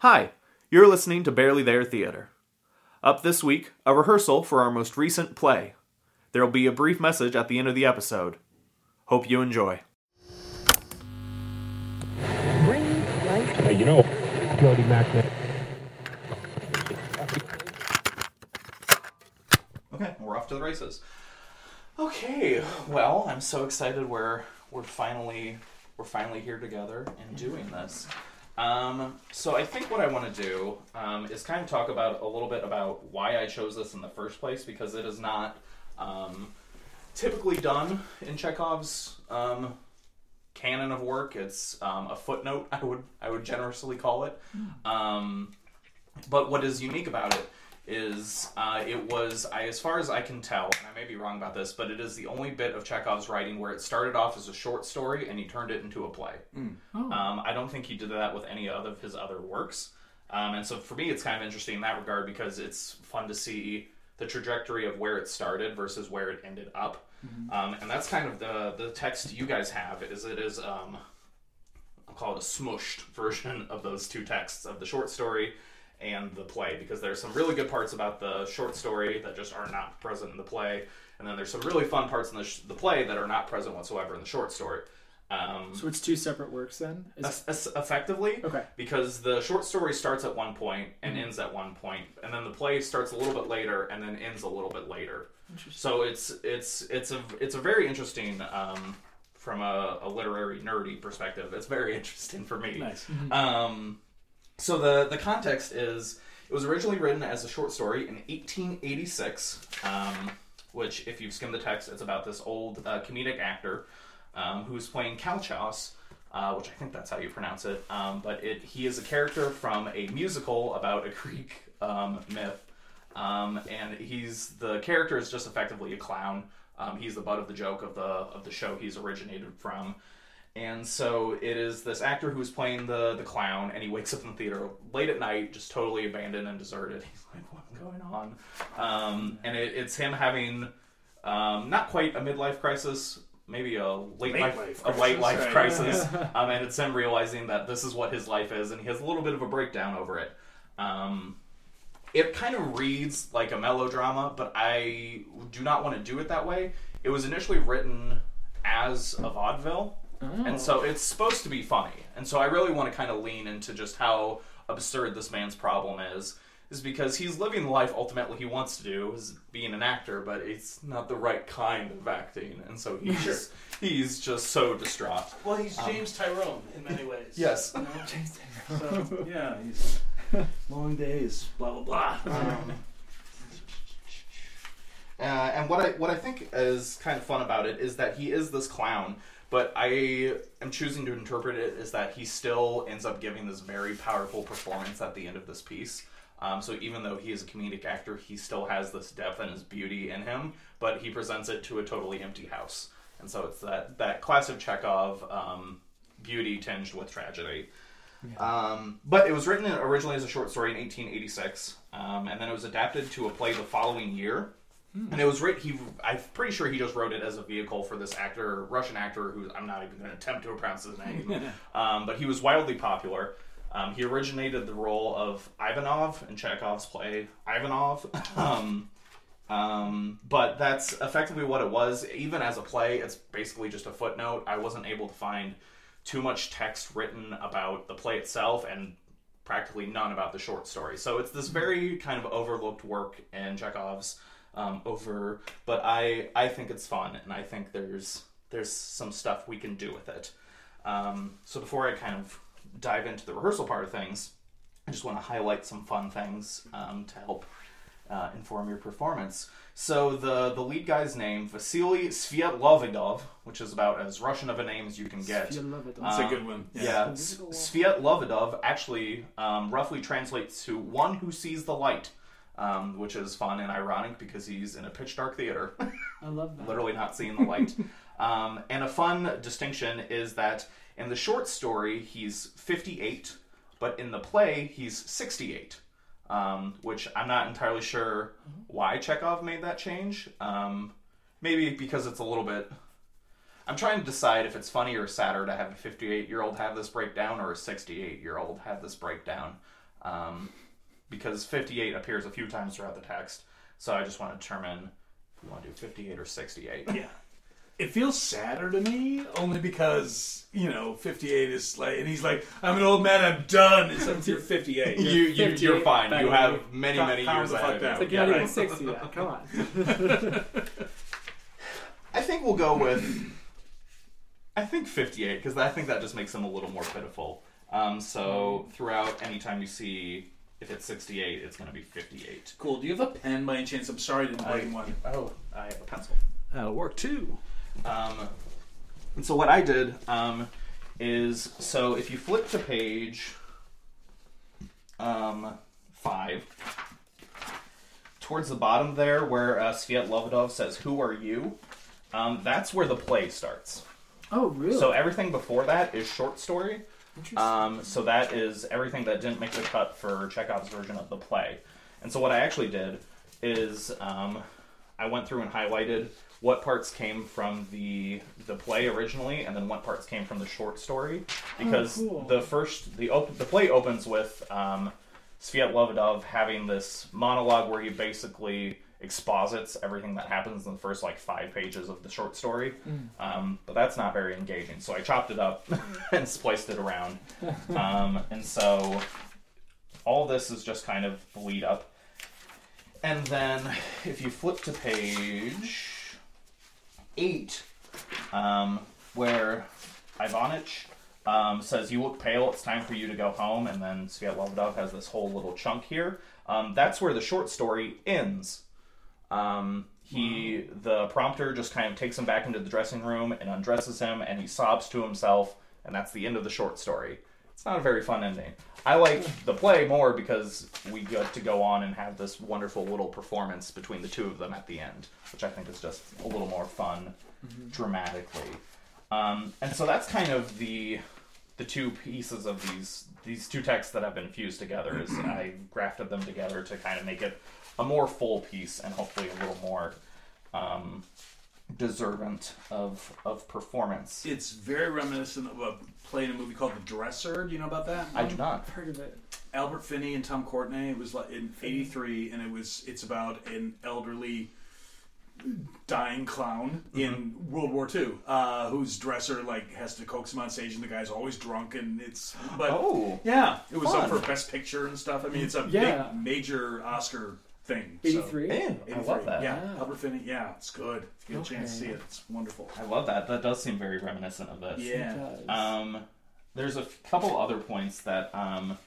Hi, you're listening to Barely There Theatre. Up this week, a rehearsal for our most recent play. There will be a brief message at the end of the episode. Hope you enjoy. Hey, you know, Jody Mackman. Okay, we're off to the races. Okay, well, I'm so excited we're we're finally we're finally here together and doing this. Um, so I think what I want to do um, is kind of talk about a little bit about why I chose this in the first place because it is not um, typically done in Chekhov's um, canon of work. It's um, a footnote. I would I would generously call it. Um, but what is unique about it is uh, it was, I, as far as I can tell, and I may be wrong about this, but it is the only bit of Chekhov's writing where it started off as a short story and he turned it into a play. Um, I don't think he did that with any other of his other works. Um, and so for me, it's kind of interesting in that regard because it's fun to see the trajectory of where it started versus where it ended up. Um, and that's kind of the the text you guys have is it is um, I'll call it a smushed version of those two texts of the short story and the play because there's some really good parts about the short story that just are not present in the play, and then there's some really fun parts in the, sh- the play that are not present whatsoever in the short story. Um, So it's two separate works then? Is- es- es- effectively, Okay. because the short story starts at one point and ends at one point, and then the play starts a little bit later and then ends a little bit later. So it's it's it's a it's a very interesting um, from a, a literary nerdy perspective. It's very interesting for me. Nice. Um, so the the context is it was originally written as a short story in 1886, um, which if you've skimmed the text, it's about this old uh, comedic actor um, who's playing Kalchas, uh, which I think that's how you pronounce it. Um, but it he is a character from a musical about a Greek um, myth, um, and he's the character is just effectively a clown. Um, he's the butt of the joke of the of the show he's originated from. And so it is this actor who's playing the the clown, and he wakes up in the theater late at night, just totally abandoned and deserted. He's like, "What's going on?" Um, and it, it's him having um, not quite a midlife crisis, maybe a late, Late life, life a late crisis, life right. crisis. um, and it's him realizing that this is what his life is, and he has a little bit of a breakdown over it. Um, it kind of reads like a melodrama, but I do not want to do it that way. It was initially written as a vaudeville, and so it's supposed to be funny. And so I really want to kind of lean into just how absurd this man's problem is. Is because he's living the life ultimately he wants to do, is being an actor, but it's not the right kind of acting, and so he's Sure. just, he's just so distraught. Well, he's James Tyrone in many ways. Yes. You know? So, yeah, he's long days, blah blah blah. Um, Uh, and what I what I think is kind of fun about it is that he is this clown, but I am choosing to interpret it as that he still ends up giving this very powerful performance at the end of this piece. Um, so even though he is a comedic actor, he still has this depth and his beauty in him, but he presents it to a totally empty house. And so it's that that classic Chekhov um, beauty tinged with tragedy. Um, but it was written originally as a short story in 1886, um, and then it was adapted to a play the following year. And it was written. He, I'm pretty sure he just wrote it as a vehicle for this actor, Russian actor, who I'm not even going to attempt to pronounce his name. um, but he was wildly popular. Um, he originated the role of Ivanov in Chekhov's play Ivanov. um, um, but that's effectively what it was. Even as a play, it's basically just a footnote. I wasn't able to find too much text written about the play itself and practically none about the short story. So it's this very kind of overlooked work in Chekhov's um, over, but I I think it's fun and I think there's there's some stuff we can do with it. Um, so before I kind of dive into the rehearsal part of things, I just want to highlight some fun things um, to help uh, inform your performance. So the the lead guy's name Vasily Sviatlovidov, which is about as Russian of a name as you can get. Sviatlovidov. That's a Um, good one. Yeah, S- Sviatlovidov actually um, roughly translates to one who sees the light, um, which is fun and ironic because he's in a pitch dark theater, I love that. literally not seeing the light. um, and a fun distinction is that in the short story he's 58, but in the play he's 68. Um, which I'm not entirely sure why Chekhov made that change. Um, maybe because it's a little bit I'm trying to decide if it's funny or sadder to have a 58 year old have this breakdown or a 68 year old have this breakdown. um, because 58 appears a few times throughout the text. So I just want to determine if we want to do 58 or 68. Yeah. It feels sadder to me only because, you know, 58 is like, and he's like, I'm an old man, I'm done. It's like, you're 58. You, you, you're 58 fine. You back have many, many calm years the ahead fuck of down. you. It's like you're not right. even 60 yet. Come on. I think we'll go with. I think 58 because I think that just makes him a little more pitiful. Um, so throughout, anytime you see if it's 68, it's going to be 58. Cool. Do you have a pen by any chance? I'm sorry I didn't bring one. Oh, I have a pencil. That'll work too. Um, and so what I did um, is so if you flip to page um, five, towards the bottom there where uh, Sviat says, "Who are you?" Um, that's where the play starts. Oh, really? So everything before that is short story. Um, so that is everything that didn't make the cut for Chekhov's version of the play. And so what I actually did is um, I went through and highlighted what parts came from the the play originally, and then what parts came from the short story, because cool. the first the op- the play opens with um, Sviatlovidov having this monologue where he basically exposits everything that happens in the first like five pages of the short story. Um, but that's not very engaging, so I chopped it up and spliced it around. Um, and so all this is just kind of the lead up. And then if you flip to page eight, um, where Ivanich um, says, You look pale, it's time for you to go home. And then Sviatlovidov has this whole little chunk here. Um, that's where the short story ends. Um, he, the prompter, just kind of takes him back into the dressing room and undresses him, and he sobs to himself, and that's the end of the short story. It's not a very fun ending. I like the play more because we get to go on and have this wonderful little performance between the two of them at the end, which I think is just a little more fun dramatically. Um, and so that's kind of the the two pieces of these these two texts that have been fused together. Is I grafted them together to kind of make it a more full piece and hopefully a little more um, deservant of of performance. It's very reminiscent of a play in a movie called The Dresser. Do you know about that? I do not. I've heard of it. Albert Finney and Tom Courtenay. It was like in '83, and it was it's about an elderly dying clown in World War II, uh, whose dresser like has to coax him on stage, and the guy's always drunk, and it's but Oh. yeah, it was up for Best Picture and stuff. I mean, it's a Yeah. big major Oscar thing. so- 83? Man, I love that. Yeah, Wow. Albert Finney. Yeah, it's good. If you get a chance to see it, it's wonderful. I love that. That does seem very reminiscent of this. Yeah. It does. Um, there's a f- couple other points that um,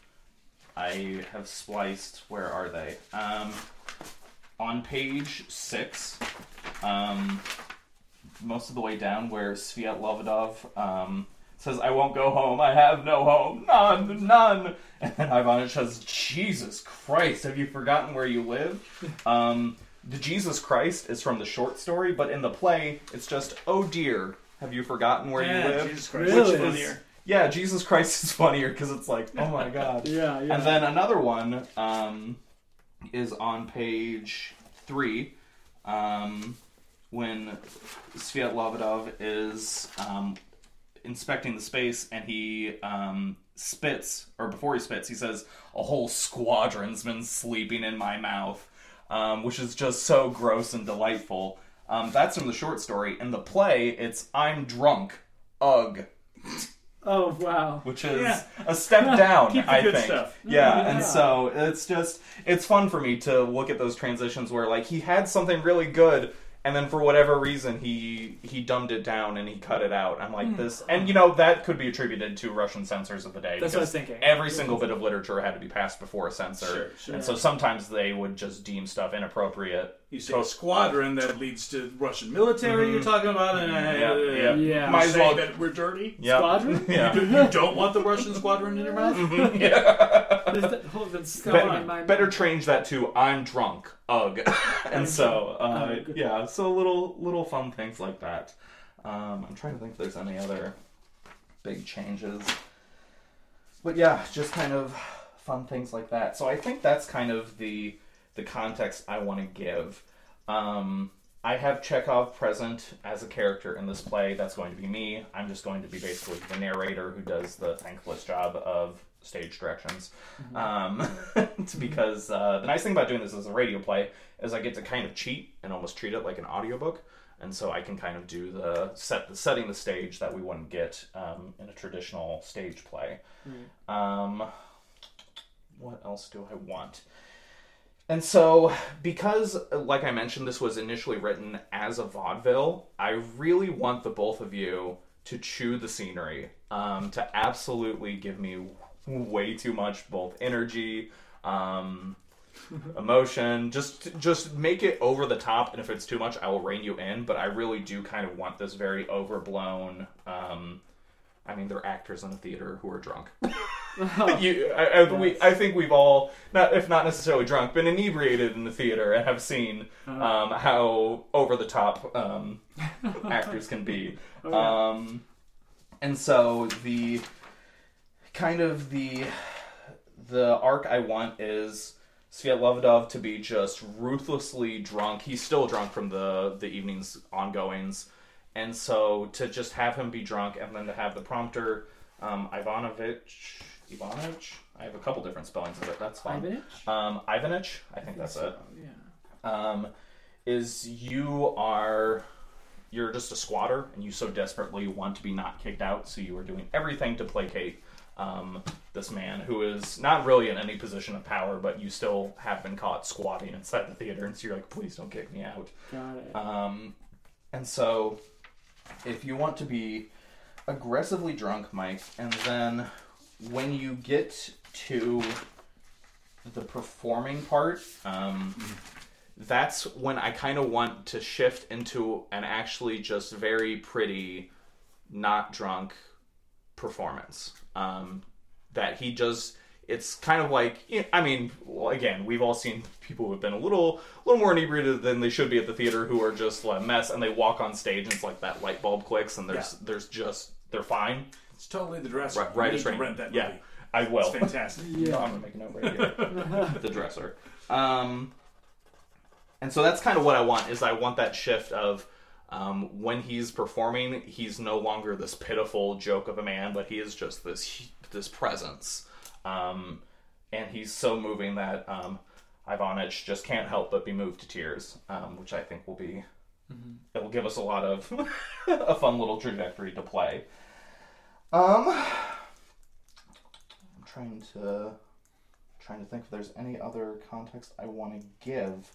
I have spliced. Where are they? Um, on page six, um, most of the way down, where Sviatlovidov um, says, "I won't go home. I have no home. None, none." And then Ivanich says, "Jesus Christ, have you forgotten where you live?" Um, the Jesus Christ is from the short story, but in the play, it's just, "Oh dear, have you forgotten where yeah, you live?" Jesus Christ, Really? it's funnier. Yeah, Jesus Christ is funnier because it's like, oh my god. Yeah, yeah. And then another one um, is on page three um, when Sviatlovidov is um, inspecting the space and he um, spits, or before he spits, he says, A whole squadron's been sleeping in my mouth, um, which is just so gross and delightful. Um, that's from the short story. In the play, it's I'm drunk. Ugh oh, wow. which is Yeah. a step down. I think. stuff. Yeah, Yeah. and so it's just it's fun for me to look at those transitions where like he had something really good. And then for whatever reason he he dumbed it down and he cut it out. I'm like hmm. this, and you know that could be attributed to Russian censors of the day. That's what I was thinking. Every single bit of literature had to be passed before a censor, Sure, sure. and so sometimes they would just deem stuff inappropriate. You say squadron that leads to Russian military. You're talking about, and Yeah, yeah. Yeah. Might as well. that we're dirty. Yeah. Squadron? Yeah. You, you don't want the Russian squadron in your mouth. There's that whole the stuff Better, in better change that to I'm drunk. Ugh. and so uh, Ugh. yeah, so little little fun things like that. Um, I'm trying to think if there's any other big changes. But yeah, just kind of fun things like that. So I think that's kind of the the context I want to give. Um, I have Chekhov present as a character in this play. That's going to be me. I'm just going to be basically the narrator who does the thankless job of stage directions. Um, it's because uh, the nice thing about doing this as a radio play is I get to kind of cheat and almost treat it like an audiobook. And so I can kind of do the set, the setting the stage that we wouldn't get um, in a traditional stage play. Um, what else do I want? And so, because, like I mentioned, this was initially written as a vaudeville, I really want the both of you to chew the scenery, um, to absolutely give me way too much both energy, um, emotion. Just, just make it over the top, and if it's too much, I will rein you in. But I really do kind of want this very overblown. Um, I mean, they're actors in a theater who are drunk. you, I, I, we, I think we've all, not if not necessarily drunk, been inebriated in the theater and have seen um, how over the top um, actors can be. Um, and so the kind of the the arc I want is Sviatlovdov to be just ruthlessly drunk. He's still drunk from the the evening's ongoings, and so to just have him be drunk, and then to have the prompter um, Ivanovich Ivanich. I have a couple different spellings of it. That's fine. Ivanich? Um, Ivanich. I think that's it yeah. um, is you are you're just a squatter and you so desperately want to be not kicked out so you are doing everything to placate um, this man who is not really in any position of power but you still have been caught squatting inside the theater and so you're like please don't kick me out Got it. um, and so, if you want to be aggressively drunk, Mike, and then when you get to the performing part, um, that's when I kind of want to shift into an actually just very pretty, not drunk performance. Um, that he just. It's kind of like I mean, well, again, we've all seen people who have been a little, a little more inebriated than they should be at the theater, who are just a mess, and they walk on stage, and it's like that light bulb clicks, and there's, Yeah. there's just they're fine. It's totally the dresser. Right, You right need as to rent that movie. Yeah. I will. It's fantastic. Yeah. I'm gonna make a note right here. the dresser. Um, and so that's kind of what I want is I want that shift of um, when he's performing, he's no longer this pitiful joke of a man, but he is just this this presence, um, and he's so moving that um, Ivanich just can't help but be moved to tears, um, which I think will be it will give us a lot of a fun little trajectory to play. Um, I'm trying to trying to think if there's any other context I want to give.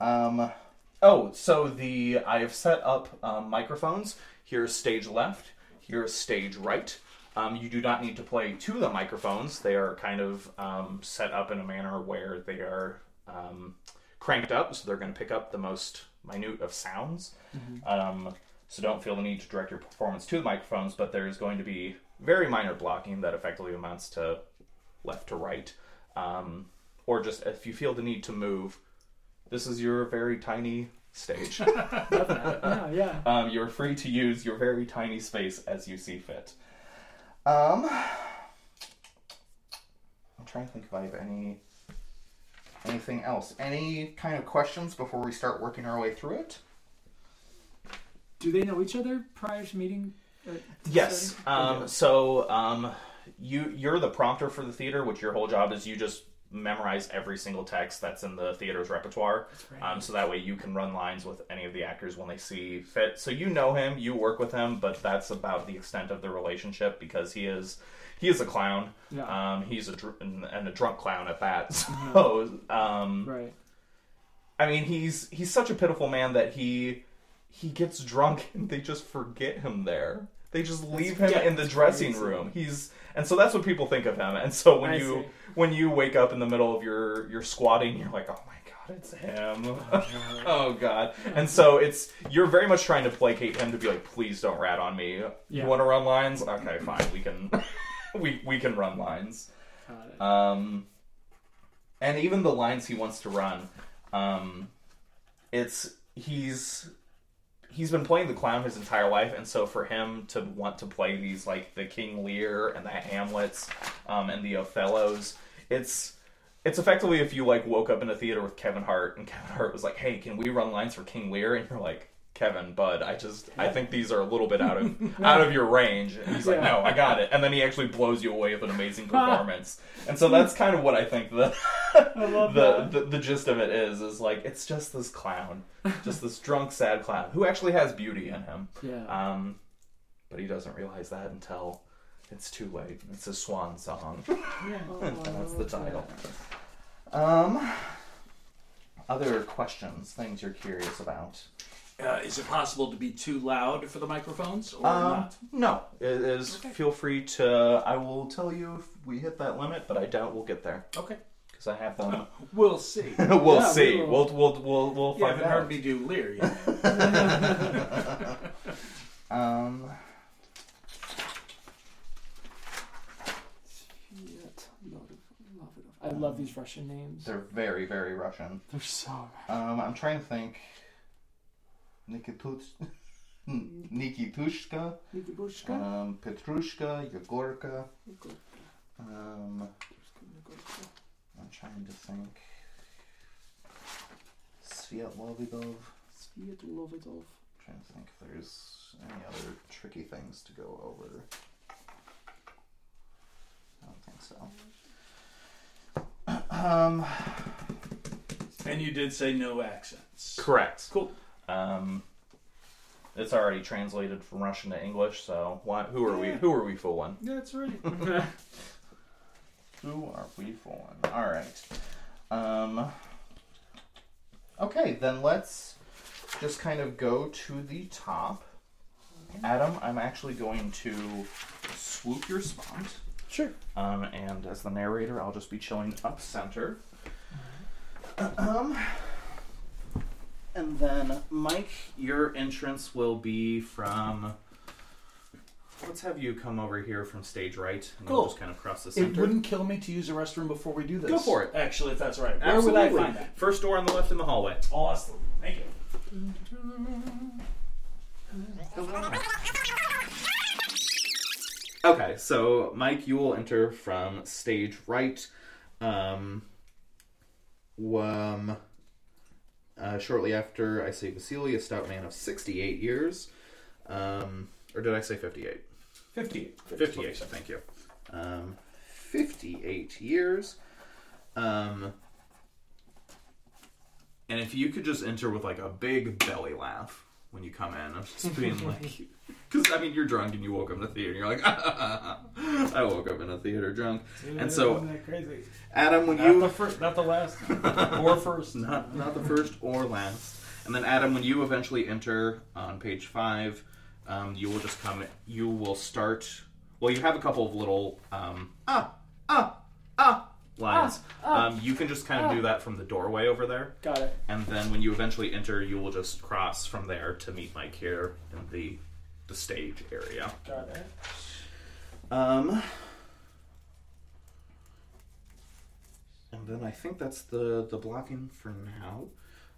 Um, oh, so the I have set up um, microphones. Here's stage left. Here's stage right. Um, you do not need to play to the microphones. They are kind of um, set up in a manner where they are um, cranked up, so they're going to pick up the most minute of sounds. Um, so don't feel the need to direct your performance to the microphones, but there's going to be very minor blocking that effectively amounts to left to right. Um, or just if you feel the need to move, this is your very tiny stage. yeah, yeah. um, you're free to use your very tiny space as you see fit. Um, I'm trying to think if I have any anything else. Any kind of questions before we start working our way through it? Do they know each other prior to meeting? at the Yes. Um, Okay. so um, you you're the prompter for the theater, which your whole job is you just memorize every single text that's in the theater's repertoire. right. Um, so that way you can run lines with any of the actors when they see fit. So you know him, you work with him, but that's about the extent of the relationship because he is he is a clown. Yeah. Um, he's a dr- and and a drunk clown at that. So um, right. I mean, he's he's such a pitiful man that he he gets drunk and they just forget him there. They just leave him in the dressing crazy. room. He's and so that's what people think of him. And so when I you see. when you wake up in the middle of your your squatting, you're like, oh my god, it's him. oh god. And so it's you're very much trying to placate him to be like, please don't rat on me. Yeah. You want to run lines? Okay, fine. We can we we can run lines. Um, and even the lines he wants to run, um, it's he's he's been playing the clown his entire life, and so for him to want to play these like the King Lear and the Hamlets um, and the Othellos, it's it's effectively if you like woke up in a theater with Kevin Hart and Kevin Hart was like, "Hey, can we run lines for King Lear?" and you're like. Kevin, bud, I just I think these are a little bit out of out of your range. And he's like, no, I got it. And then he actually blows you away with an amazing performance. and so that's kind of what I think the the, the the gist of it is is like it's just this clown, just this drunk, sad clown who actually has beauty in him. Yeah. Um, but he doesn't realize that until it's too late. It's a swan song. yeah. That's the title. Um, other questions, things you're curious about? Uh, is it possible to be too loud for the microphones or Um, not? no, it is. Okay. Feel free to. I will tell you if we hit that limit, but I doubt we'll get there Okay, because I have them. we'll see. we'll Yeah, we see. will. We'll we'll we'll we'll find haven't heard me do Lear yet. Um, I love these Russian names. they're very very Russian. They're so. Um, I'm trying to think. Nikitush, Nikitushka, Nikibushka? um, Petrushka, Yegorka. Um, I'm trying to think. Sviatlovigov. Sviat Lovidov. trying to think if there's any other tricky things to go over. I don't think so. Um, and you did say no accents. correct. Cool. Um, it's already translated from Russian to English, so why, who are we? Who are we fooling? That's right. Who are we fooling? All right. Um. Okay, then let's just kind of go to the top. Adam, I'm actually going to swoop your spot. Sure. Um, and as the narrator, I'll just be chilling up center. Um, and then Mike, your entrance will be from. Let's have you come over here from stage right, and we'll Cool. just kind of cross the It center. wouldn't kill me to use a restroom before we do this. Go for it. Actually, if that's right. Where would I find that? First door on the left in the hallway. Awesome. Thank you. Okay, so Mike, you will enter from stage right. Um, um, uh, shortly after I say Vasily, a stout man of 68 years. Um, or did I say 58? 58. 58, thank you. Um, 58 years. Um, and if you could just enter with like a big belly laugh when you come in, of just being like, because I mean, you're drunk and you woke up in a theater and you're like, I woke up in a theater drunk. And so, Isn't that crazy? Adam, when Not you the first, not the last, or first. not not the first or last. And then Adam, when you eventually enter on page five, um, you will just come. You will start. Well, you have a couple of little um, ah ah ah lines. um, you can just kind of do that from the doorway over there, Got it. and then when you eventually enter, you will just cross from there to meet Mike here in the the stage area. Got it. Um, and then I think that's the the blocking for now.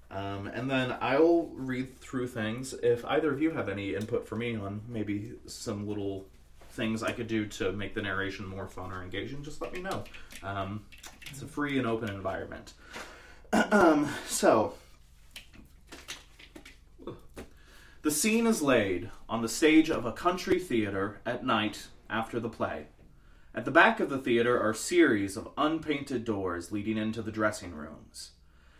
Um, and then I'll read through things. If either of you have any input for me on maybe some little things I could do to make the narration more fun or engaging, just let me know. Um, it's a free and open environment. um, so, the scene is laid on the stage of a country theater at night after the play. At the back of the theater are series of unpainted doors leading into the dressing rooms.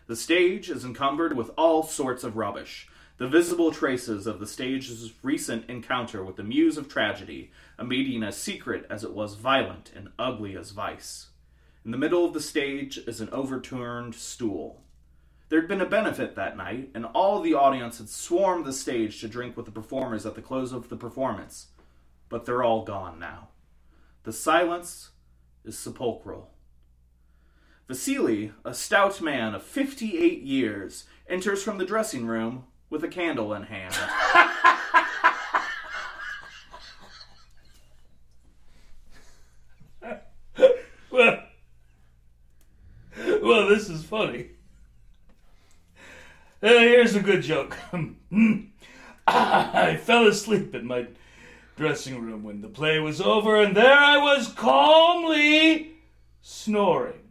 The stage is encumbered with all sorts of rubbish, the visible traces of the stage's recent encounter with the muse of tragedy, a meeting as secret as it was violent and ugly as vice. In the middle of the stage is an overturned stool. There had been a benefit that night, and all the audience had swarmed the stage to drink with the performers at the close of the performance. But they're all gone now. The silence is sepulchral. Vasily, a stout man of 58 years, enters from the dressing room with a candle in hand. Well, well, this is funny. Uh, here's a good joke. I fell asleep in my dressing room when the play was over, and there I was calmly snoring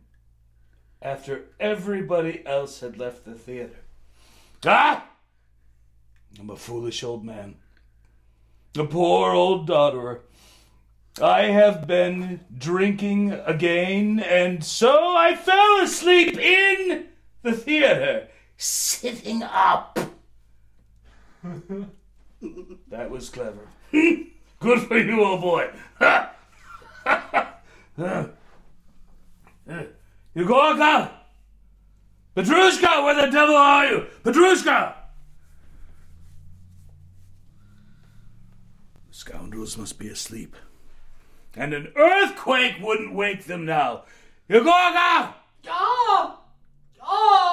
after everybody else had left the theater. Ah! I'm a foolish old man. A poor old dodderer. I have been drinking again, and so I fell asleep in the theater, sitting up. that was clever. Good for you, old boy. Yegorka! Petrushka, where the devil are you? Petrushka! The scoundrels must be asleep. And an earthquake wouldn't wake them now. Yegorka! Ah! Ah! Ah!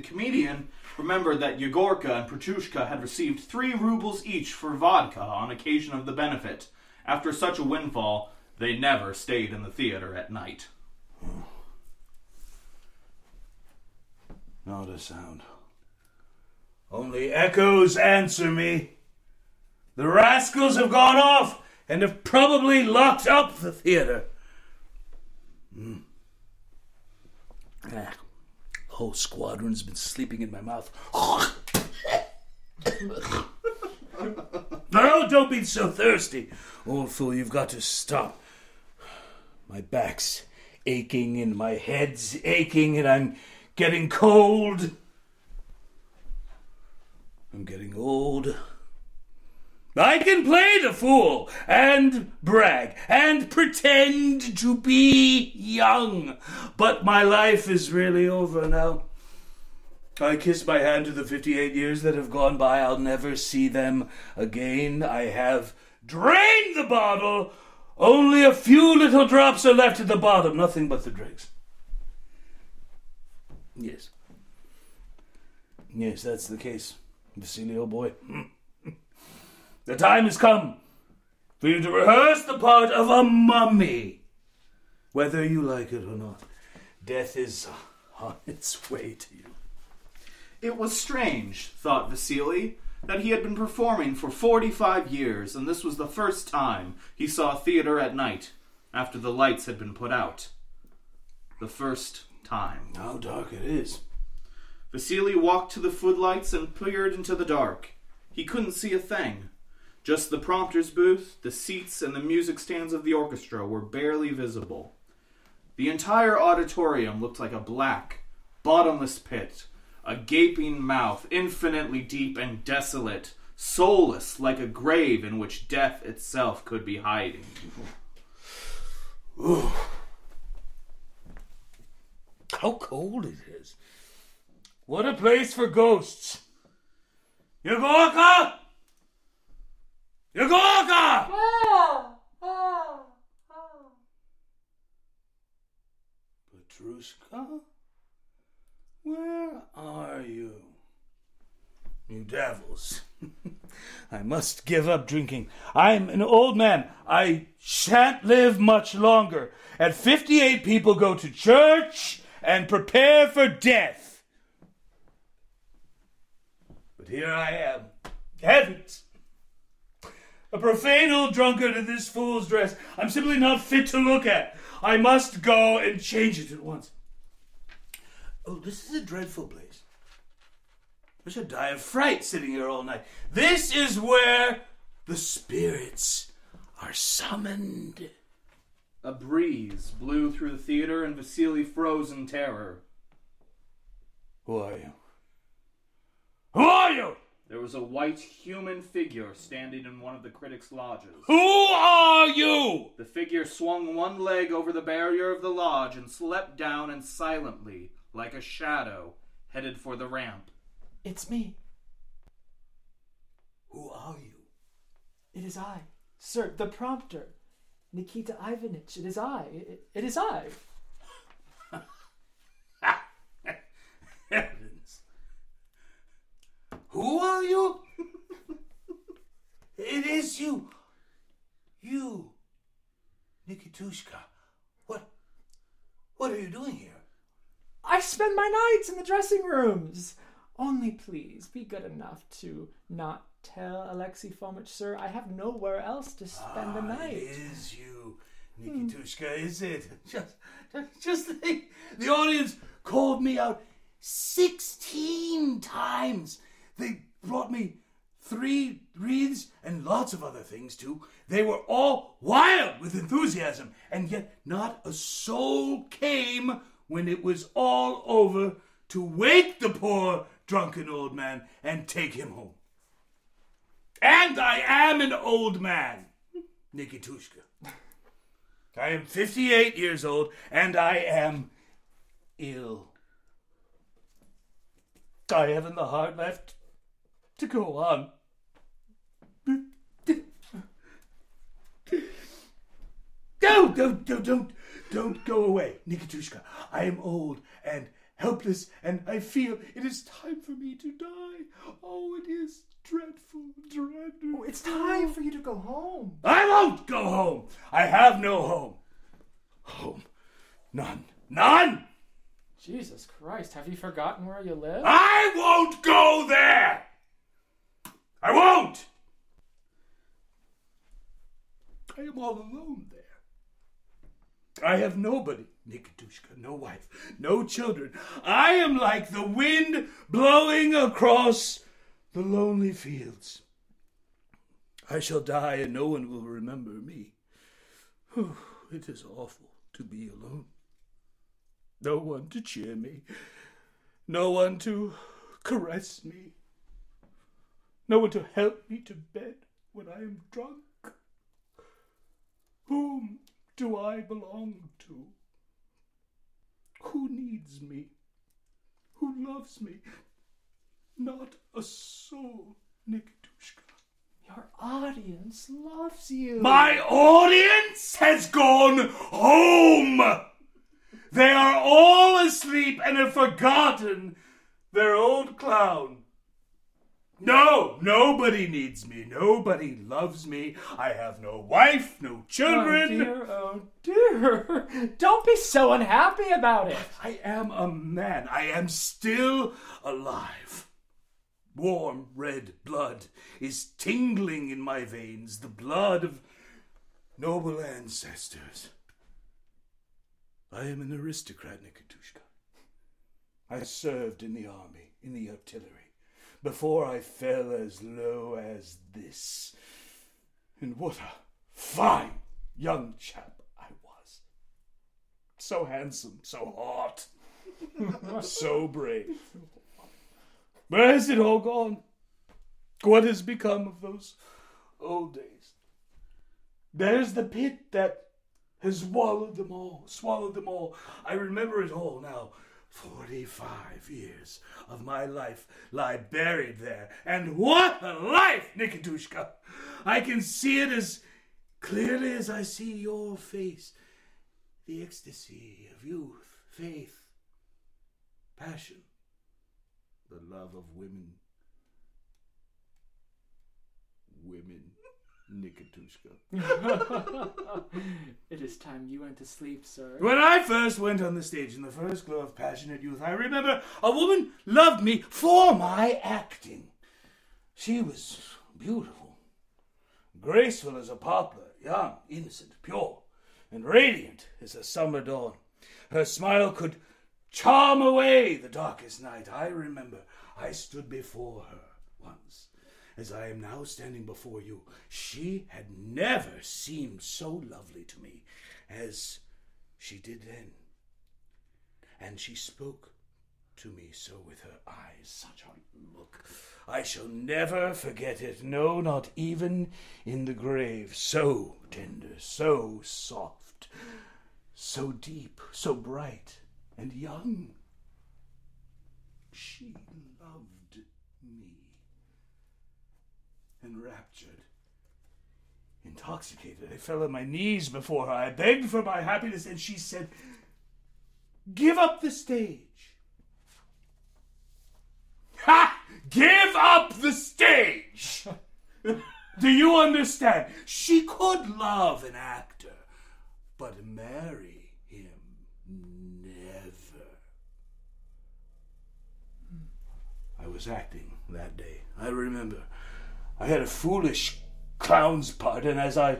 The comedian remembered that Yegorka and Petrushka had received three rubles each for vodka on occasion of the benefit. After such a windfall, they never stayed in the theater at night. Not a sound. Only echoes answer me. The rascals have gone off and have probably locked up the theater. Hmm. Ah, whole squadron's been sleeping in my mouth. no, don't be so thirsty. Old fool, you've got to stop. My back's aching and my head's aching and I'm getting cold. I'm getting old. I can play the fool and brag and pretend to be young, but my life is really over now. I kiss my hand to the 58 years that have gone by. I'll never see them again. I have drained the bottle. Only a few little drops are left at the bottom, nothing but the dregs. Yes. Yes, that's the case, Vasily, old boy. Mm. The time has come for you to rehearse the part of a mummy, whether you like it or not. Death is on its way to you. It was strange, thought Vasily, that he had been performing for 45 years, and this was the first time he saw theater at night after the lights had been put out. The first time. How dark it is. Vasily walked to the footlights and peered into the dark. He couldn't see a thing. Just the prompter's booth, the seats, and the music stands of the orchestra were barely visible. The entire auditorium looked like a black, bottomless pit, a gaping mouth, infinitely deep and desolate, soulless like a grave in which death itself could be hiding. How cold it is. What a place for ghosts. Yegorka! Ah! Petrushka? Where are you? You devils. I must give up drinking. I'm an old man. I shan't live much longer. At 58, people go to church and prepare for death. But here I am. Heavens! A profane old drunkard in this fool's dress. I'm simply not fit to look at. I must go and change it at once. Oh, this is a dreadful place. I should die of fright sitting here all night. This is where the spirits are summoned. A breeze blew through the theater, and Vasily froze in terror. Who are you? Who are you? There was a white human figure standing in one of the critics' lodges. Who are you? The figure swung one leg over the barrier of the lodge and slept down and silently, like a shadow, headed for the ramp. It's me. Who are you? It is I, sir, the prompter. Nikita Ivanitch, it is I. It, it is I. Heavens. Who are you? it is you. You. Nikitushka. What what are you doing here? I spend my nights in the dressing rooms. Only please be good enough to not tell Alexei Fomich, sir. I have nowhere else to spend the Ah, night. It is you, Nikitushka, is it? Just, just think, the audience called me out sixteen times. They brought me three wreaths and lots of other things too. They were all wild with enthusiasm, and yet not a soul came when it was all over to wake the poor drunken old man and take him home. And I am an old man, Nikitushka. I am 58 years old, and I am ill. I haven't the heart left to go on. Don't, don't, don't, don't, don't go away, Nikitushka. I am old and helpless, and I feel it is time for me to die. Oh, it is dreadful, dreadful. Oh, it's time for you to go home. I won't go home. I have no home. Home. None. None. Jesus Christ, have you forgotten where you live? I won't go there. I won't. I am all alone there. I have nobody, Nikitushka, no wife, no children. I am like the wind blowing across the lonely fields. I shall die and no one will remember me. It is awful to be alone. No one to cheer me. No one to caress me. No one to help me to bed when I am drunk. Whom do I belong to? Who needs me? Who loves me? Not a soul, Nikitushka. Your audience loves you. My audience has gone home. They are all asleep and have forgotten their old clown. No, nobody needs me. Nobody loves me. I have no wife, no children. Oh dear, oh dear. Don't be so unhappy about it. I am a man. I am still alive. Warm red blood is tingling in my veins, the blood of noble ancestors. I am an aristocrat, Nikitushka. I served in the army, in the artillery, before I fell as low as this. And what a fine young chap I was. So handsome, so hot, so brave. Where has it all gone? What has become of those old days? There's the pit that has swallowed them all, swallowed them all. I remember it all now. Forty-five years of my life lie buried there. And what a life, Nikitushka! I can see it as clearly as I see your face. The ecstasy of youth, faith, passion, the love of women. Women, Nikitushka. it is time you went to sleep, sir. When I first went on the stage in the first glow of passionate youth, I remember a woman loved me for my acting. She was beautiful, graceful as a poplar, young, innocent, pure, and radiant as a summer dawn. Her smile could charm away the darkest night. I remember I stood before her once. As I am now standing before you, she had never seemed so lovely to me as she did then. And she spoke to me so with her eyes, such a look. I shall never forget it, no, not even in the grave. So tender, so soft, so deep, so bright and young. She loved me. Enraptured, intoxicated, I fell on my knees before her. I begged for my happiness, and she said, Give up the stage. Ha! Give up the stage! Do you understand? She could love an actor, but marry him never. I was acting that day. I remember. I had a foolish clown's part, and as I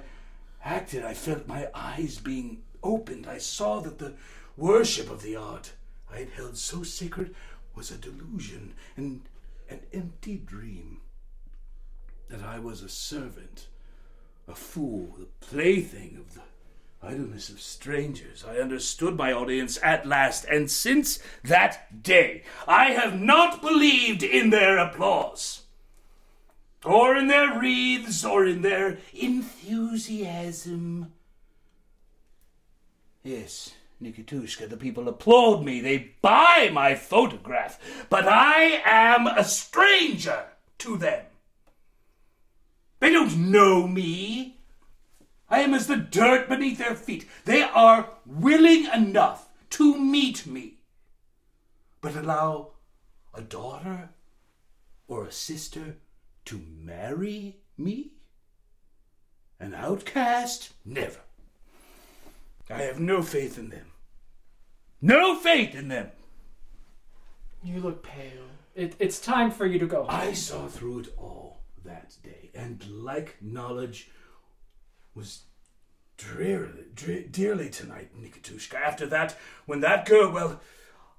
acted, I felt my eyes being opened. I saw that the worship of the art I had held so sacred was a delusion and an empty dream. That I was a servant, a fool, the plaything of the idleness of strangers. I understood my audience at last, and since that day I have not believed in their applause, or in their wreaths, or in their enthusiasm. Yes, Nikitushka, the people applaud me, they buy my photograph, but I am a stranger to them. They don't know me. I am as the dirt beneath their feet. They are willing enough to meet me. But allow a daughter or a sister to marry me? An outcast? Never. I have no faith in them. No faith in them. You look pale. It, it's time for you to go. I saw through it all that day, and like knowledge was drearily, dre- dearly tonight, Nikitushka. After that, when that girl, well,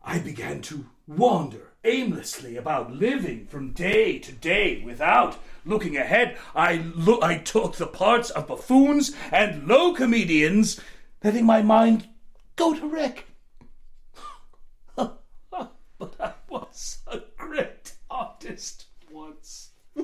I began to wander aimlessly about, living from day to day without looking ahead. I lo- I took the parts of buffoons and low comedians, letting my mind go to wreck. but I was a great artist once.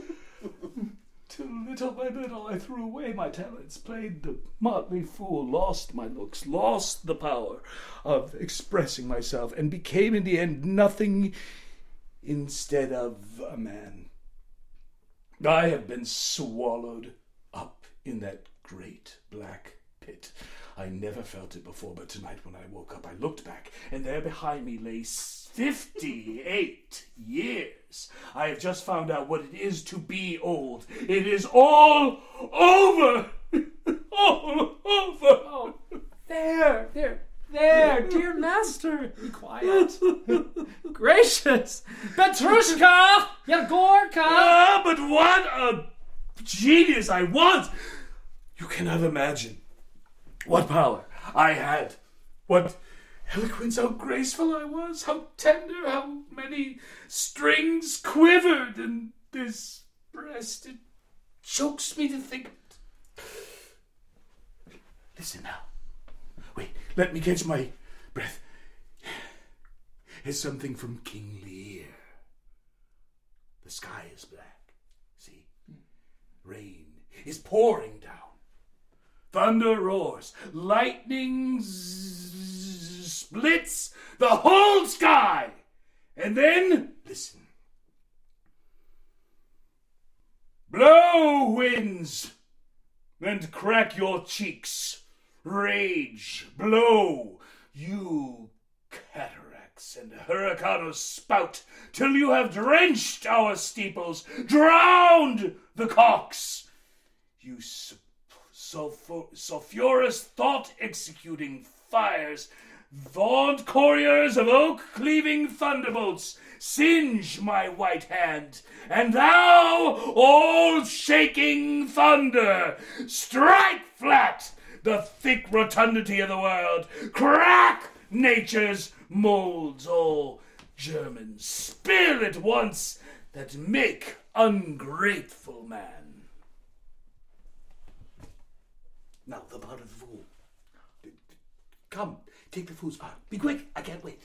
Till little by little I threw away my talents, played the motley fool, lost my looks, lost the power of expressing myself, and became in the end nothing instead of a man. I have been swallowed up in that great black pit. I never felt it before, but tonight when I woke up, I looked back, and there behind me lay 58 years. I have just found out what it is to be old. It is all over! all over! Oh, there, there, there, dear master. Be quiet. Gracious. Petrushka! Yegorka! Ah, but what a genius I was! You cannot imagine what power I had, what eloquence, how graceful I was, how tender, how many strings quivered in this breast. It chokes me to think. Listen now. Wait, let me catch my breath. It's something from King Lear. The sky is black. See? Rain is pouring down. Thunder roars. Lightning z- splits the whole sky. And then, listen. Blow, winds, and crack your cheeks. Rage, blow, you cataracts and hurricanes spout till you have drenched our steeples, drowned the cocks. You sulphurous thought executing fires, vaunt couriers of oak cleaving thunderbolts, singe my white hand, and thou, all shaking thunder, strike flat the thick rotundity of the world, crack nature's molds, all germens, spill at once that make ungrateful man. Now, the part of the fool. Come, take the fool's part. Be quick, I can't wait.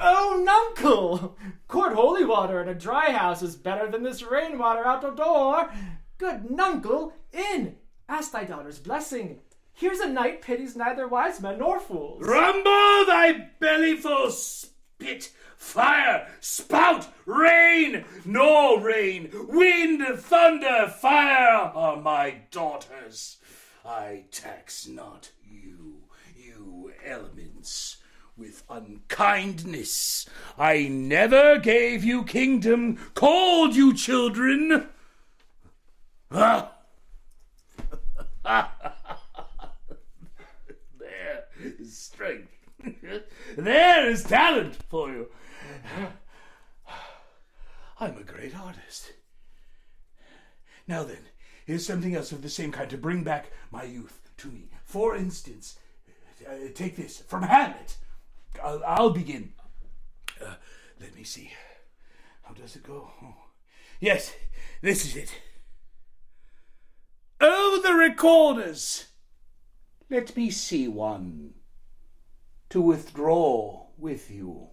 Oh, nuncle! Court holy water in a dry house is better than this rainwater out the door. Good nuncle, in! Ask thy daughter's blessing. Here's a knight pities neither wise men nor fools. Rumble thy bellyful spit, fire, spout, rain, nor rain, wind, thunder, fire are my daughters. I tax not you, you elements, with unkindness. I never gave you kingdom, called you children. Ah. Is strength. there is talent for you. I'm a great artist. Now then, here's something else of the same kind to bring back my youth to me. For instance, uh, take this from Hamlet. I'll, I'll begin. Uh, Let me see. How does it go? Oh. Yes, this is it. Oh, the recorders! Let me see one to withdraw with you.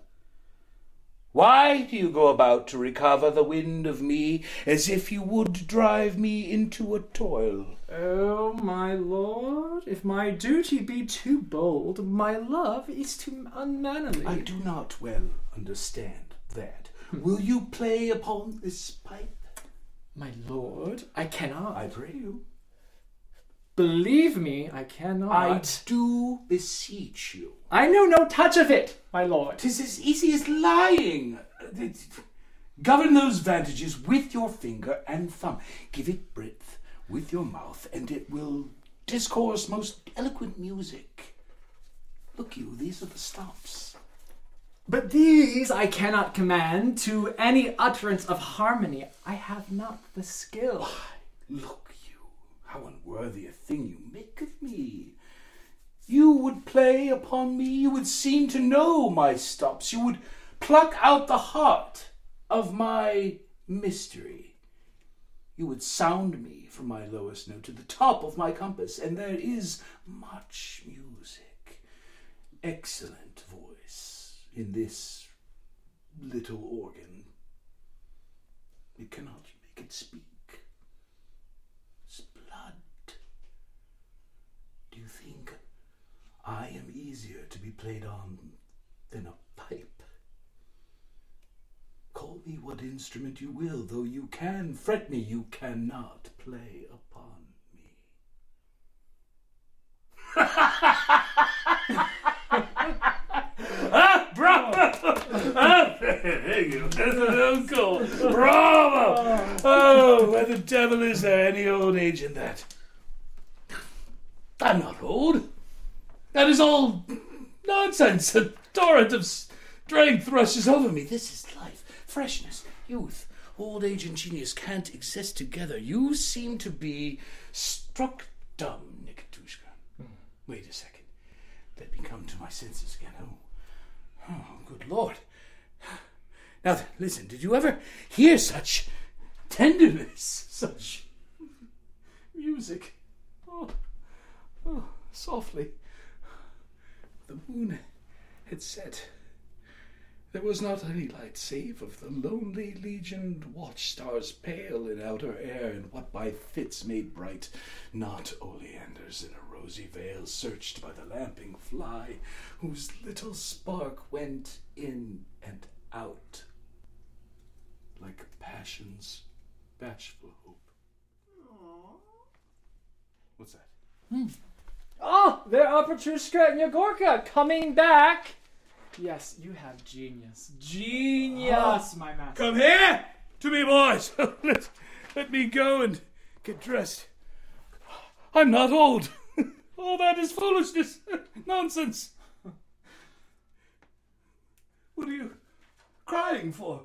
Why do you go about to recover the wind of me as if you would drive me into a toil? Oh, my lord, if my duty be too bold, my love is too unmannerly. I do not well understand that. Hmm. Will you play upon this pipe? My lord, I cannot. I pray you. Believe me, I cannot. I do beseech you. I know no touch of it, my lord. Tis as easy as lying. Govern those vantages with your finger and thumb. Give it breadth with your mouth, and it will discourse most eloquent music. Look you, these are the stops. But these I cannot command to any utterance of harmony. I have not the skill. Why, Look how unworthy a thing you make of me. You would play upon me, you would seem to know my stops, you would pluck out the heart of my mystery. You would sound me from my lowest note to the top of my compass, and there is much music, excellent voice in this little organ. It cannot make it speak. It's blood. Do you think I am easier to be played on than a pipe? Call me what instrument you will, though you can fret me, you cannot play upon me. ah, bravo! Ah, thank you. That's so cool. Bravo! Oh, where the devil is there any old age in that? I'm not old. That is all nonsense. A torrent of strength rushes over me. This is life, freshness, youth. Old age and genius can't exist together. You seem to be struck dumb, Nikitushka. Wait a second. Let me come to my senses again. Oh, oh good Lord. Now, then, listen, did you ever hear such tenderness, such music? Oh, oh, softly. The moon had set. There was not any light save of the lonely legioned watchstars pale in outer air, and what by fits made bright, not oleanders in a rosy veil searched by the lamping fly, whose little spark went in and out like passion's bashful hope. What's that? Hmm. Oh, there are Petrushka and Yegorka coming back. Yes, you have genius. Genius, oh, my master. Come here to me, boys. let, let me go and get dressed. I'm not old. All that is foolishness. Nonsense. What are you crying for?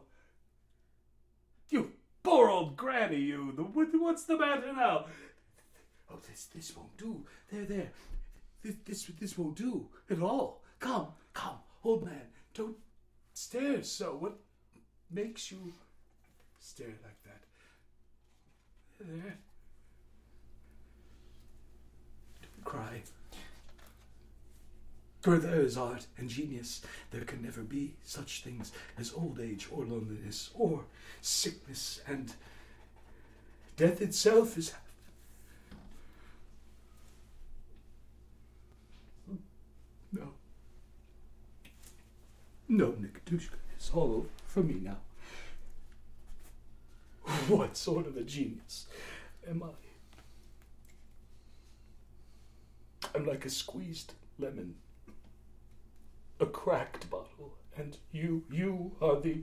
You poor old granny, you. The, what's the matter now? Oh, this this won't do. There, there. This, this this won't do at all. Come, come, old man. Don't stare so. What makes you stare like that? There. Don't cry. For there is art and genius. There can never be such things as old age or loneliness or sickness and death itself is No. No, Nikitushka, it's all over for me now. What sort of a genius am I? I'm like a squeezed lemon, a cracked bottle, and you, you are the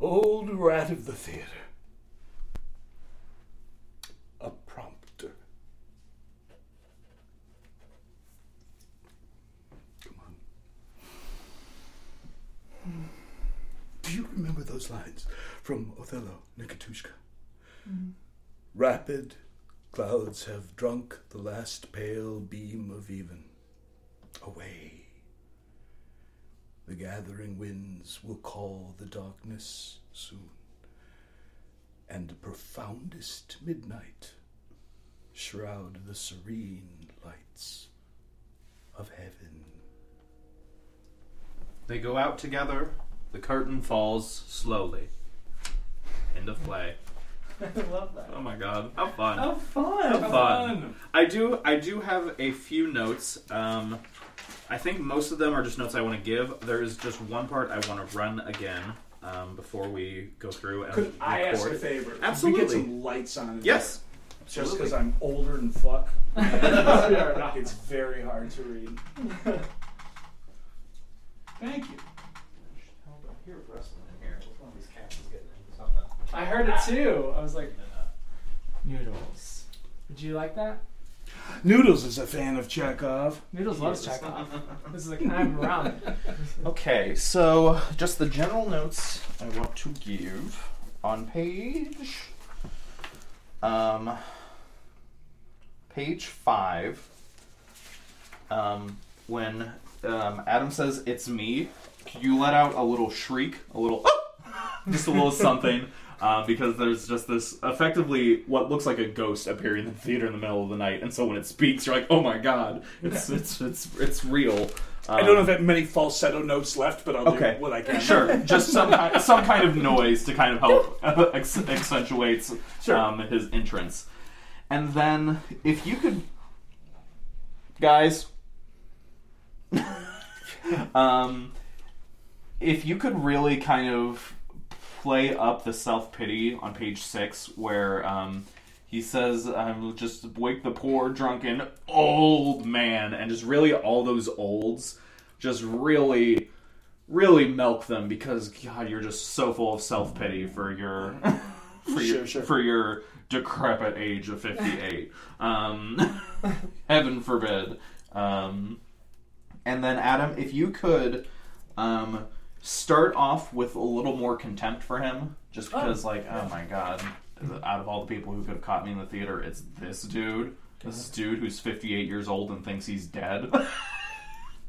old rat of the theater. A prompter. Come on. Do you remember those lines from Othello, Nikitushka? Mm-hmm. Rapid clouds have drunk the last pale beam of even. Away. The gathering winds will call the darkness soon, and profoundest midnight shroud the serene lights of heaven. They go out together. The curtain falls slowly. End of play. I love that. Oh my god, how fun! How fun! How fun. I do. I do have a few notes. Um, I think most of them are just notes I want to give. There is just one part I want to run again um, before we go through and Could I ask a record. favor? Could Absolutely. We get some lights on. in Yes. there? Just absolutely. because I'm older than fuck. Fair it's very hard to read. Thank you. Here, wrestling in here. One of these cats is getting into something. I heard it too. I was like, noodles. Would you like that? Noodles is a fan of Chekhov. Noodles loves Chekhov. This is like I'm around. Okay, so just the general notes I want to give on page um page five. Um, when um, Adam says it's me, you let out a little shriek, a little just a little something. Um, because there's just this effectively what looks like a ghost appearing in the theater in the middle of the night, and so when it speaks, you're like, "Oh my god, it's it's it's it's real." I don't have that many falsetto notes left, but I'll Okay. do what I can. Sure, just some kind, some kind of noise to kind of help accentuates Sure. um, his entrance. And then, if you could, guys, um, if you could really kind of play up the self pity on page six, where um, he says, um, "Just wake the poor drunken old man," and just really all those olds, just really really milk them because God, you're just so full of self pity for your for your Sure, sure. for your decrepit age of fifty eight. um, heaven forbid. Um, and then Adam, if you could um, start off with a little more contempt for him, just oh, because, like, oh my God, out of all the people who could have caught me in the theater, it's this dude. This dude who's 58 years old and thinks he's dead.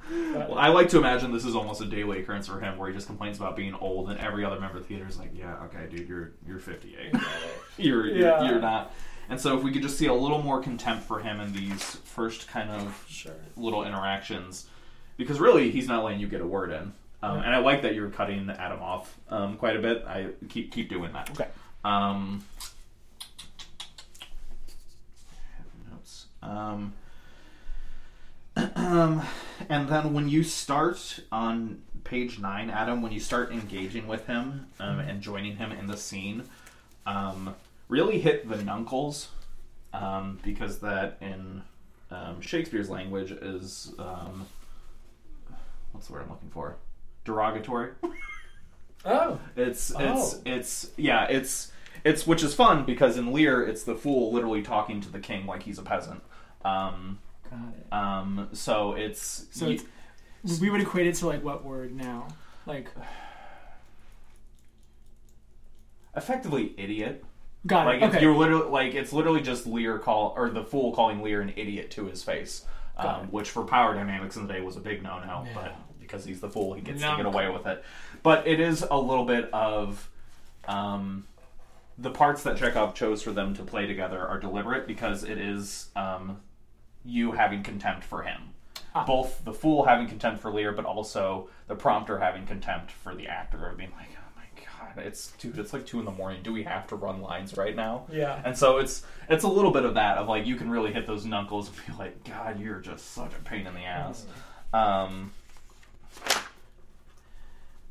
Well, I like to imagine this is almost a daily occurrence for him, where he just complains about being old, and every other member of the theater is like, "Yeah, okay, dude, you're you're 58, you're, you're you're not." And so, if we could just see a little more contempt for him in these first kind of Sure. little interactions, because really he's not letting you get a word in. Um, and I like that you're cutting Adam off um, quite a bit. I keep keep doing that. Okay. Um, notes. Um, um, and then when you start on page nine, Adam, when you start engaging with him um, and joining him in the scene, um, really hit the nuncles um, because that in um, Shakespeare's language is um, what's the word I'm looking for? Derogatory. Oh. It's it's Oh. it's yeah, it's it's which is fun because in Lear it's the fool literally talking to the king like he's a peasant. Um, Got it. um, so it's So y- it's, we would equate it to like what word now? Like, effectively idiot. got Like it. if Okay. you're literally like it's literally just Lear call or the fool calling Lear an idiot to his face, um, which for power dynamics in the day was a big no no. Yeah. But because he's the fool, he gets to get away with it. But it is a little bit of um, the parts that Chekhov chose for them to play together are deliberate because it is um, you having contempt for him. Ah. Both the fool having contempt for Lear, but also the prompter having contempt for the actor, of being like, "Oh my god, it's dude, it's like two in the morning. Do we have to run lines right now?" Yeah. And so it's it's a little bit of that of like you can really hit those knuckles and be like, God, you're just such a pain in the ass. Um,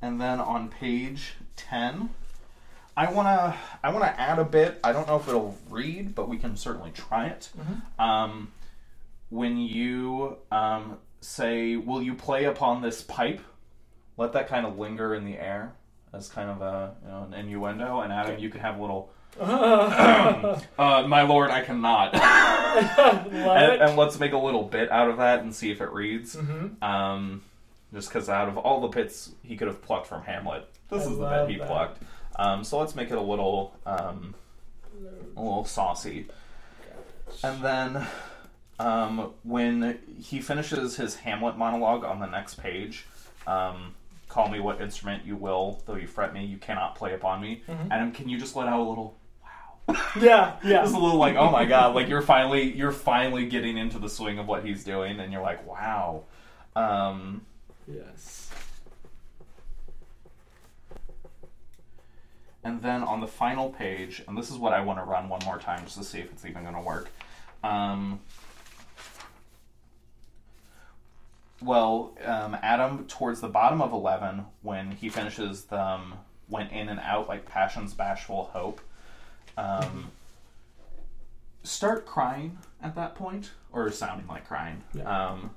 and then on page ten, I wanna I wanna add a bit. I don't know if it'll read, but we can certainly try it. Um, when you um, say, "Will you play upon this pipe?" Let that kind of linger in the air as kind of a you know, an innuendo. And Adam, you can have a little. uh, my lord, I cannot. And, and let's make a little bit out of that and see if it reads. Mhm. Um, just because out of all the bits he could have plucked from Hamlet, this I is the bit he that. plucked. Um, so let's make it a little, um, a little saucy. And then, um, when he finishes his Hamlet monologue on the next page, um, call me what instrument you will, though you fret me, you cannot play upon me. Adam, can you just let out a little wow? Yeah, yeah. It's a little like, oh my god, like you're finally you're finally getting into the swing of what he's doing, and you're like, wow. Um, Yes. and then on the final page, and this is what I want to run one more time just to see if it's even going to work. Um, well, um, Adam, towards the bottom of 11, when he finishes the um, went in and out like Passion's Bashful Hope, um, start crying at that point, or sounding like crying. Yeah. Um,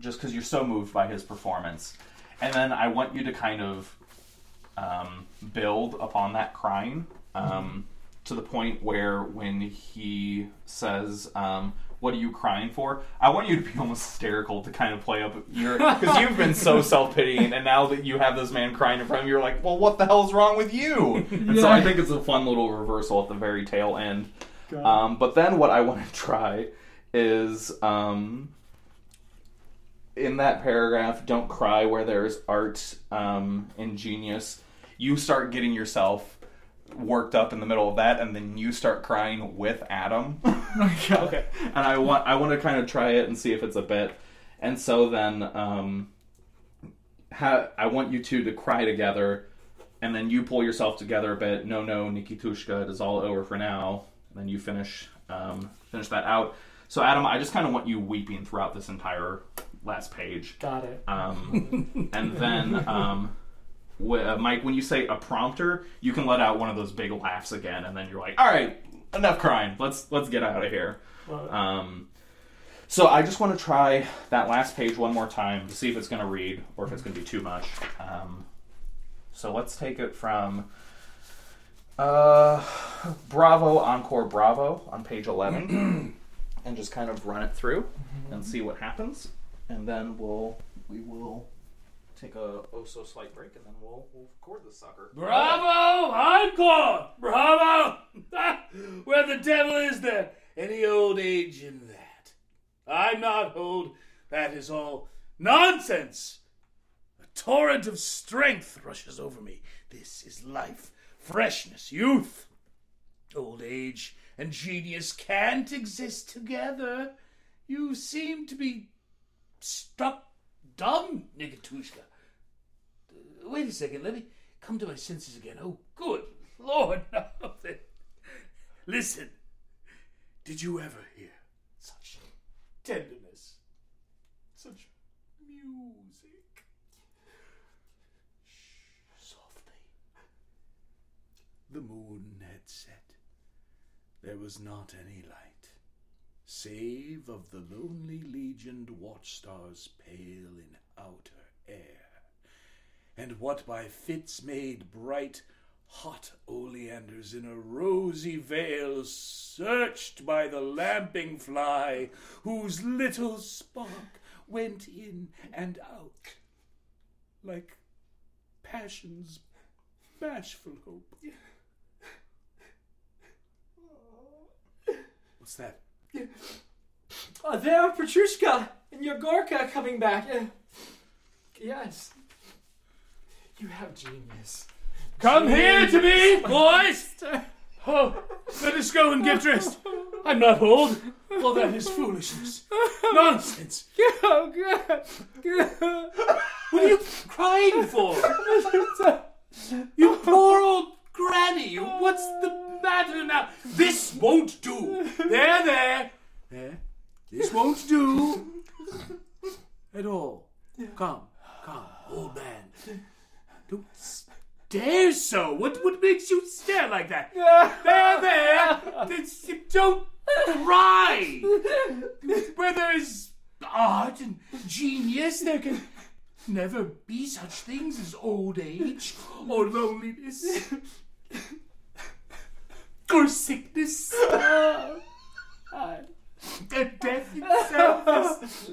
just because you're so moved by his performance. And then I want you to kind of um, build upon that crying um, to the point where when he says, um, "What are you crying for?" I want you to be almost hysterical to kind of play up your because you've been so self pitying, and now that you have this man crying in front of you, you're like, "Well, what the hell's wrong with you?" And so I think it's a fun little reversal at the very tail end. Um, but then what I want to try is. Um, in that paragraph, don't cry where there's art um, and genius. You start getting yourself worked up in the middle of that, and then you start crying with Adam. Okay. and I want I want to kind of try it and see if it's a bit. And so then um, ha- I want you two to cry together, and then you pull yourself together a bit. No, no, Nikitushka, it is all over for now. And then you finish um, finish that out. So Adam, I just kind of want you weeping throughout this entire last page. Got it. Um, and then, um, wh- uh, Mike, when you say a prompter, you can let out one of those big laughs again, and then you're like, "All right, enough crying. Let's let's get out of here." Um, so I just want to try that last page one more time to see if it's going to read or if it's going to be too much. Um, so let's take it from uh, Bravo Encore Bravo on page eleven, and just kind of run it through and see what happens, and then we'll we will take a oh so slight break, and then we'll we'll record this sucker. Bravo! Encore! Bravo! Where the devil is there any old age in that? I'm not old. That is all nonsense. A torrent of strength rushes over me. This is life, freshness, youth. Old age and genius can't exist together. You seem to be struck dumb, Nikitushka. Wait a second, let me come to my senses again. Oh, good Lord, no. Listen, did you ever hear such tenderness, such music? Shh, softly. The moon had set. There was not any light, save of the lonely legioned watchstars pale in outer air, and what by fits made bright hot oleanders in a rosy veil searched by the lamping fly, whose little spark went in and out like passion's bashful hope. What's that? Oh, there are Petrushka and Yegorka coming back. Uh, yes. You have genius. Come here to me, boys! Oh, let us go and get dressed. I'm not old. All that is foolishness. Nonsense. Oh. Good. What are you crying for? You poor old granny. What's the This won't do. There, there. There. This won't do. At all. Come, come, old man. Don't stare so. What what makes you stare like that? There, there. Don't cry. Where there is art and genius, there can never be such things as old age or loneliness or sickness. And death itself is,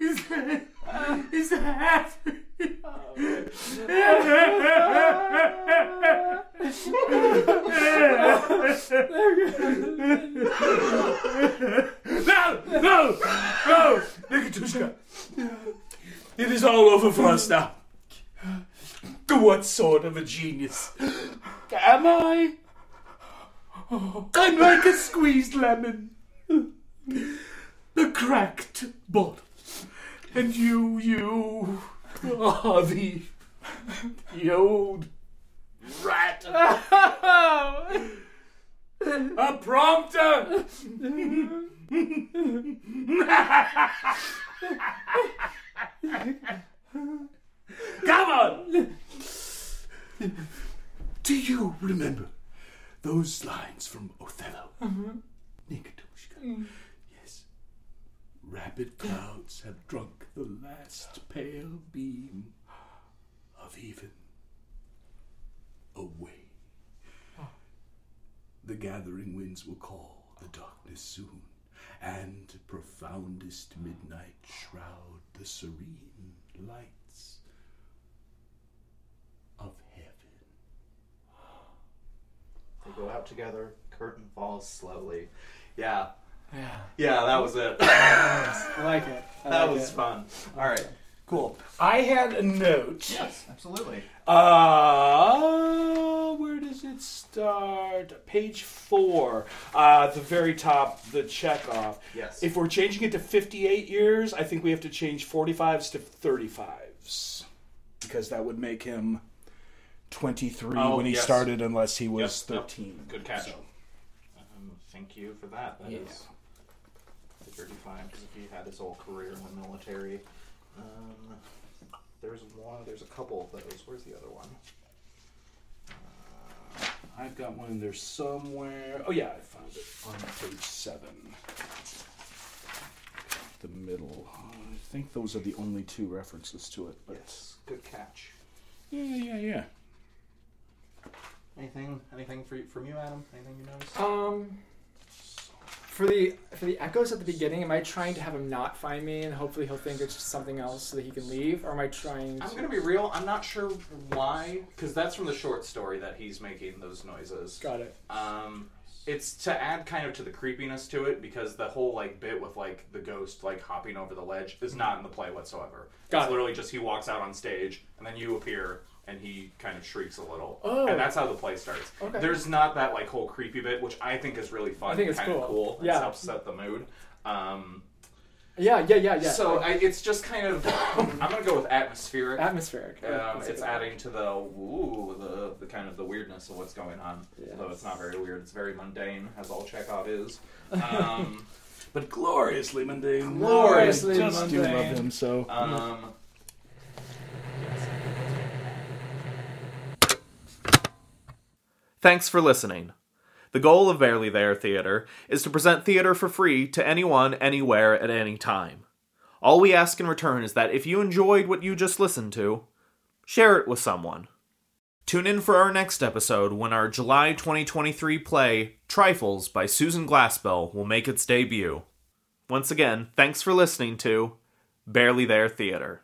is, is happy. no, no, no, Nikitushka. It is all over for us now. What sort of a genius am I? I'm like a squeezed lemon. The cracked bottle. And you, you are the, the old rat. A prompter! Come on! Do you remember those lines from Othello? Mm-hmm. Nikitushka. Mm. Yes. Rapid clouds have drunk the last pale beam of even away. Oh. The gathering winds will call the darkness soon, and profoundest midnight shroud the serene lights of heaven. They go out together. Curtain falls slowly. Yeah, Yeah, yeah, that was it. I like it. I that like was it. fun. All right. Cool. I had a note. Yes, absolutely. Uh, where does it start? Page four. Uh, the very top, the check off. Yes. If we're changing it to 58 years, I think we have to change 45s to 35s. Because that would make him 23 Oh, when he yes. started, unless he was Yep, yep. 13. Good catch. So, Um, thank you for that. That is Yeah. 35 because if he had his whole career in the military. Um, there's one. There's a couple of those. Where's the other one? I've got one in there somewhere. Oh, yeah, I found it on page seven. The middle. I think those are the only two references to it. But Yes. Good catch. Yeah, yeah, yeah. Anything? Anything for from you, Adam? Anything you noticed? Um, for the for the echoes at the beginning, am I trying to have him not find me, and hopefully he'll think it's just something else so that he can leave, or am I trying? To... I'm gonna be real. I'm not sure why, because that's from the short story that he's making those noises. Got it. Um, it's to add kind of to the creepiness to it because the whole like bit with like the ghost like hopping over the ledge is not in the play whatsoever. Got it's it. literally just he walks out on stage and then you appear and he kind of shrieks a little. Oh. And that's how the play starts. Okay. There's not that like whole creepy bit, which I think is really fun. I think it's kind of cool. cool. It Yeah. helps set the mood. Um, Yeah, yeah, yeah, yeah. So I, it's just kind of I'm gonna go with atmospheric. atmospheric. Um, it's adding to the ooh, the, the kind of the weirdness of what's going on. Although it's not very weird, it's very mundane, as all Chekhov is. Um, But gloriously mundane. Gloriously I just do love him so. um, Thanks for listening. The goal of Barely There Theatre is to present theater for free to anyone, anywhere, at any time. All we ask in return is that if you enjoyed what you just listened to, share it with someone. Tune in for our next episode when our July 2023 play, Trifles by Susan Glaspell, will make its debut. Once again, thanks for listening to Barely There Theatre.